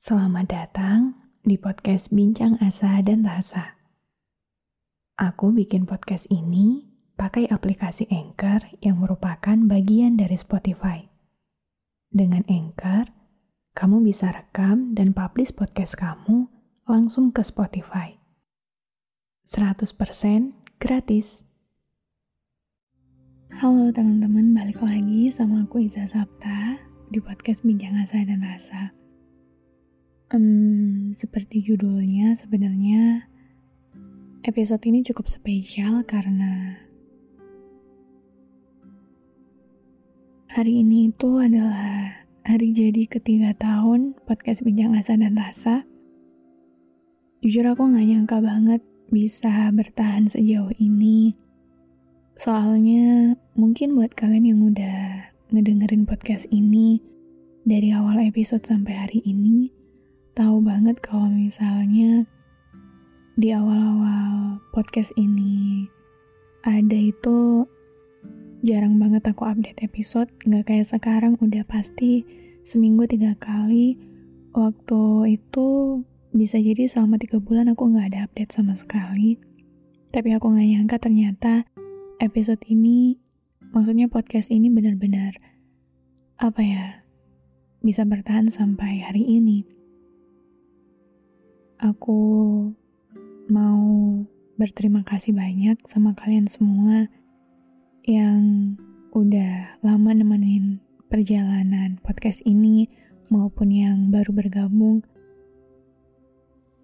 Selamat datang di podcast Bincang Asa dan Rasa. Aku bikin podcast ini pakai aplikasi Anchor yang merupakan bagian dari Spotify. Dengan Anchor, kamu bisa rekam dan publish podcast kamu langsung ke Spotify. 100% gratis. Halo teman-teman, balik lagi sama aku Iza Sapta di podcast Bincang Asa dan Rasa. Um, seperti judulnya, sebenarnya episode ini cukup spesial karena hari ini itu adalah hari jadi ketiga tahun podcast Bincang Asa dan Rasa. Jujur aku gak nyangka banget bisa bertahan sejauh ini. Soalnya mungkin buat kalian yang udah ngedengerin podcast ini dari awal episode sampai hari ini, tahu banget kalau misalnya di awal-awal podcast ini ada itu jarang banget aku update episode. Nggak kayak sekarang udah pasti seminggu tiga kali. Waktu itu bisa jadi selama tiga bulan aku nggak ada update sama sekali. Tapi aku nggak nyangka ternyata episode ini maksudnya podcast ini benar-benar apa ya bisa bertahan sampai hari ini aku mau berterima kasih banyak sama kalian semua yang udah lama nemenin perjalanan podcast ini maupun yang baru bergabung.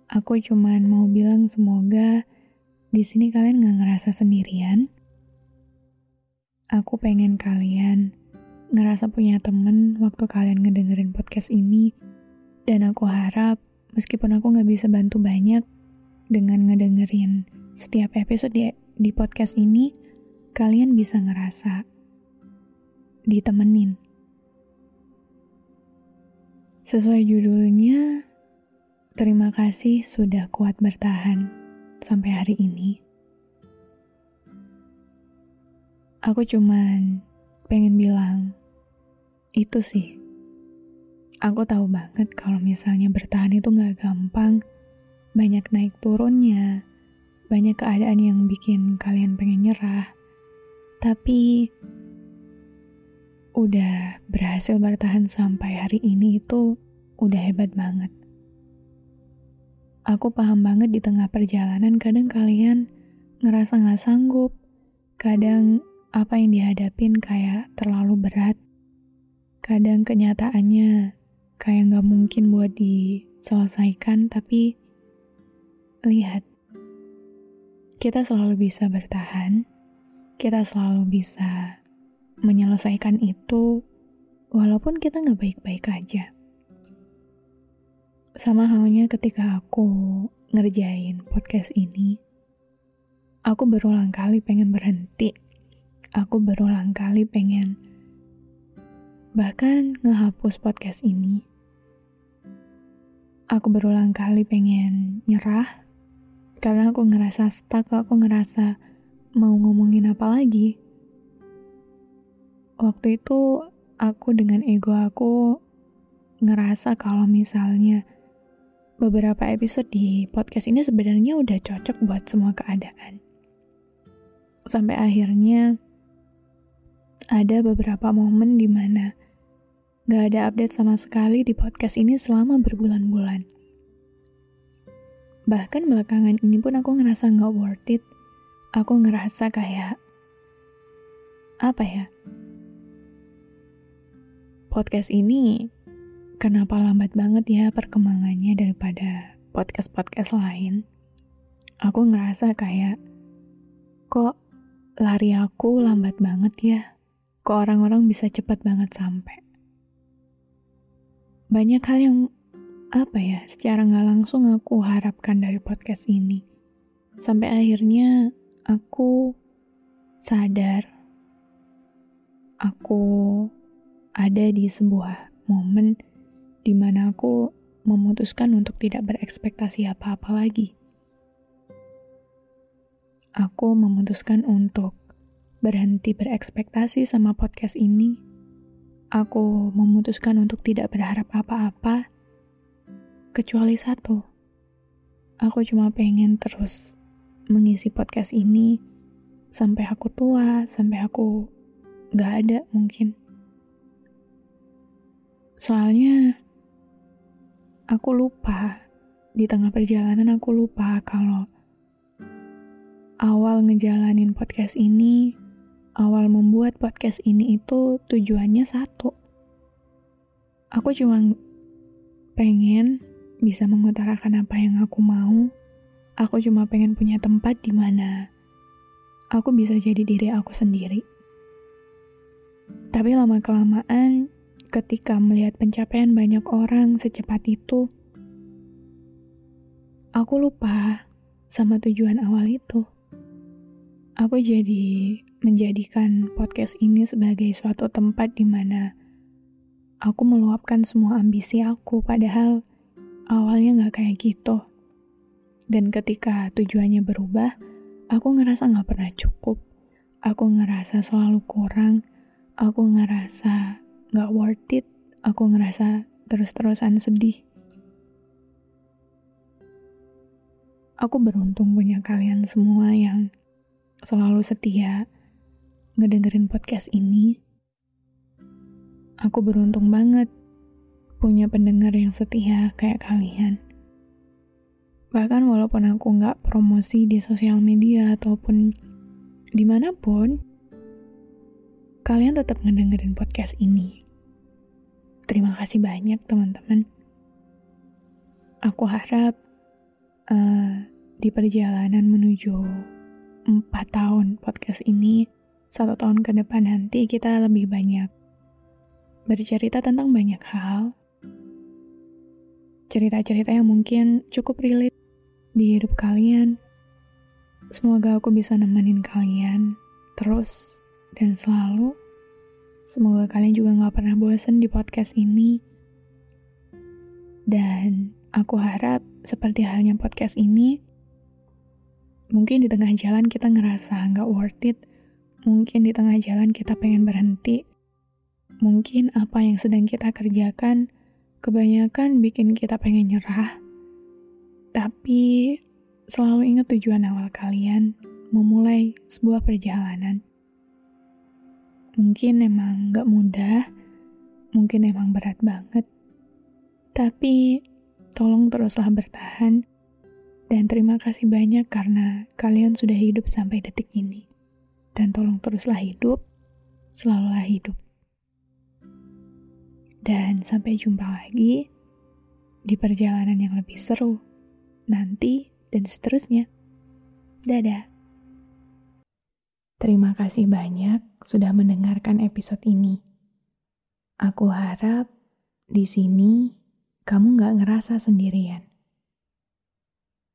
Aku cuman mau bilang semoga di sini kalian gak ngerasa sendirian. Aku pengen kalian ngerasa punya temen waktu kalian ngedengerin podcast ini. Dan aku harap meskipun aku gak bisa bantu banyak dengan ngedengerin setiap episode di, di podcast ini, kalian bisa ngerasa ditemenin. Sesuai judulnya, terima kasih sudah kuat bertahan sampai hari ini. Aku cuman pengen bilang, itu sih Aku tahu banget kalau misalnya bertahan itu gak gampang, banyak naik turunnya, banyak keadaan yang bikin kalian pengen nyerah. Tapi udah berhasil bertahan sampai hari ini itu udah hebat banget. Aku paham banget di tengah perjalanan kadang kalian ngerasa gak sanggup, kadang apa yang dihadapin kayak terlalu berat, kadang kenyataannya kayak nggak mungkin buat diselesaikan, tapi lihat, kita selalu bisa bertahan, kita selalu bisa menyelesaikan itu, walaupun kita nggak baik-baik aja. Sama halnya ketika aku ngerjain podcast ini, aku berulang kali pengen berhenti. Aku berulang kali pengen bahkan ngehapus podcast ini. Aku berulang kali pengen nyerah karena aku ngerasa stuck, aku ngerasa mau ngomongin apa lagi. Waktu itu aku dengan ego aku ngerasa kalau misalnya beberapa episode di podcast ini sebenarnya udah cocok buat semua keadaan. Sampai akhirnya ada beberapa momen di mana Gak ada update sama sekali di podcast ini selama berbulan-bulan. Bahkan belakangan ini pun aku ngerasa gak worth it. Aku ngerasa kayak... Apa ya? Podcast ini kenapa lambat banget ya perkembangannya daripada podcast-podcast lain? Aku ngerasa kayak... Kok lari aku lambat banget ya. Kok orang-orang bisa cepat banget sampai. Banyak hal yang apa ya, secara nggak langsung aku harapkan dari podcast ini. Sampai akhirnya aku sadar aku ada di sebuah momen di mana aku memutuskan untuk tidak berekspektasi apa-apa lagi. Aku memutuskan untuk berhenti berekspektasi sama podcast ini. Aku memutuskan untuk tidak berharap apa-apa, kecuali satu. Aku cuma pengen terus mengisi podcast ini sampai aku tua, sampai aku gak ada mungkin. Soalnya aku lupa di tengah perjalanan aku lupa kalau awal ngejalanin podcast ini, awal membuat podcast ini itu tujuannya satu. Aku cuma pengen bisa mengutarakan apa yang aku mau. Aku cuma pengen punya tempat di mana aku bisa jadi diri aku sendiri. Tapi lama-kelamaan, ketika melihat pencapaian banyak orang secepat itu, aku lupa sama tujuan awal itu. Aku jadi menjadikan podcast ini sebagai suatu tempat di mana aku meluapkan semua ambisi aku, padahal awalnya gak kayak gitu. Dan ketika tujuannya berubah, aku ngerasa gak pernah cukup. Aku ngerasa selalu kurang. Aku ngerasa gak worth it, aku ngerasa terus-terusan sedih. Aku beruntung punya kalian semua yang selalu setia ngedengerin podcast ini. Aku beruntung banget punya pendengar yang setia kayak kalian. Bahkan walaupun aku nggak promosi di sosial media ataupun di mana pun, kalian tetap ngedengerin podcast ini. Terima kasih banyak teman-teman. Aku harap uh, di perjalanan menuju 4 tahun podcast ini, satu tahun ke depan nanti kita lebih banyak bercerita tentang banyak hal. Cerita-cerita yang mungkin cukup relate di hidup kalian. Semoga aku bisa nemenin kalian terus dan selalu. Semoga kalian juga gak pernah bosan di podcast ini. Dan aku harap seperti halnya podcast ini, mungkin di tengah jalan kita ngerasa gak worth it, mungkin di tengah jalan kita pengen berhenti, mungkin apa yang sedang kita kerjakan kebanyakan bikin kita pengen nyerah, tapi selalu ingat tujuan awal kalian memulai sebuah perjalanan. Mungkin emang gak mudah, mungkin emang berat banget, tapi tolong teruslah bertahan, dan terima kasih banyak karena kalian sudah hidup sampai detik ini. Dan tolong teruslah hidup, selalulah hidup. Dan sampai jumpa lagi di perjalanan yang lebih seru nanti dan seterusnya. Dadah. Terima kasih banyak sudah mendengarkan episode ini. Aku harap di sini kamu gak ngerasa sendirian.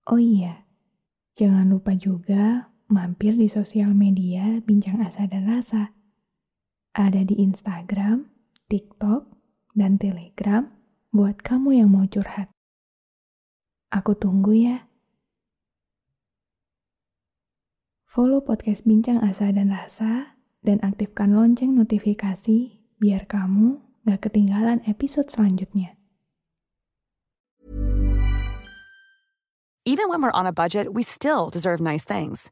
Oh iya, jangan lupa juga mampir di sosial media Bincang Asa dan Rasa. Ada di Instagram, TikTok, dan Telegram buat kamu yang mau curhat. Aku tunggu ya. Follow podcast Bincang Asa dan Rasa dan aktifkan lonceng notifikasi biar kamu gak ketinggalan episode selanjutnya. Even when we're on a budget, we still deserve nice things.